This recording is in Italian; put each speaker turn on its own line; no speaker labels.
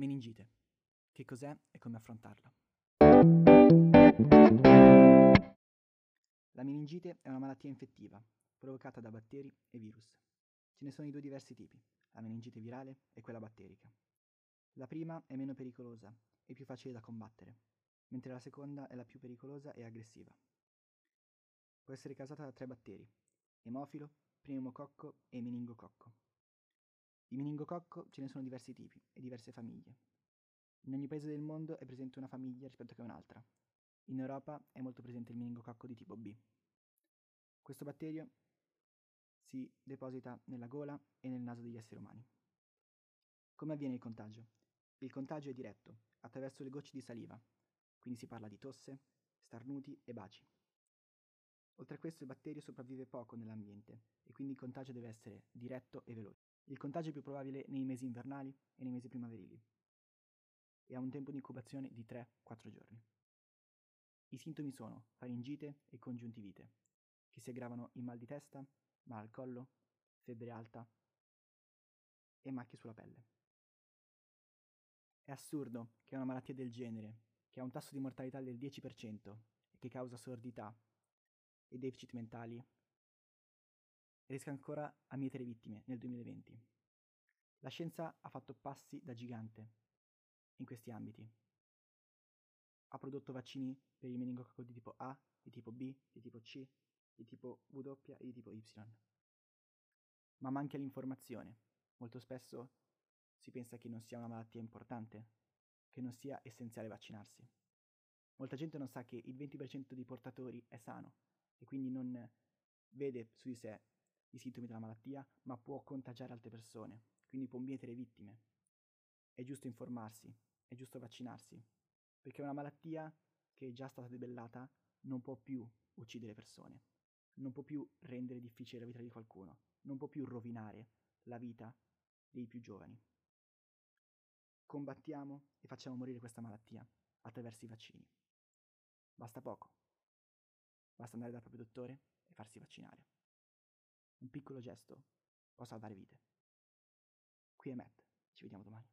Meningite. Che cos'è e come affrontarla? La meningite è una malattia infettiva provocata da batteri e virus. Ce ne sono di due diversi tipi, la meningite virale e quella batterica. La prima è meno pericolosa e più facile da combattere, mentre la seconda è la più pericolosa e aggressiva. Può essere causata da tre batteri, emofilo, pneumococco e meningococco. Di meningococco ce ne sono diversi tipi e diverse famiglie. In ogni paese del mondo è presente una famiglia rispetto che un'altra. In Europa è molto presente il meningococco di tipo B. Questo batterio si deposita nella gola e nel naso degli esseri umani. Come avviene il contagio? Il contagio è diretto, attraverso le gocce di saliva, quindi si parla di tosse, starnuti e baci. Oltre a questo il batterio sopravvive poco nell'ambiente e quindi il contagio deve essere diretto e veloce. Il contagio è più probabile nei mesi invernali e nei mesi primaverili e ha un tempo di incubazione di 3-4 giorni. I sintomi sono faringite e congiuntivite, che si aggravano in mal di testa, mal al collo, febbre alta e macchie sulla pelle. È assurdo che una malattia del genere, che ha un tasso di mortalità del 10% e che causa sordità e deficit mentali, riesca ancora a mietere vittime nel 2020. La scienza ha fatto passi da gigante in questi ambiti. Ha prodotto vaccini per il meningococco di tipo A, di tipo B, di tipo C, di tipo W e di tipo Y. Ma manca l'informazione. Molto spesso si pensa che non sia una malattia importante, che non sia essenziale vaccinarsi. Molta gente non sa che il 20% dei portatori è sano e quindi non vede su di sé i sintomi della malattia, ma può contagiare altre persone, quindi può mietere vittime. È giusto informarsi, è giusto vaccinarsi, perché una malattia che è già stata debellata non può più uccidere persone, non può più rendere difficile la vita di qualcuno, non può più rovinare la vita dei più giovani. Combattiamo e facciamo morire questa malattia attraverso i vaccini. Basta poco. Basta andare dal proprio dottore e farsi vaccinare. Un piccolo gesto può salvare vite. Qui è Matt, ci vediamo domani.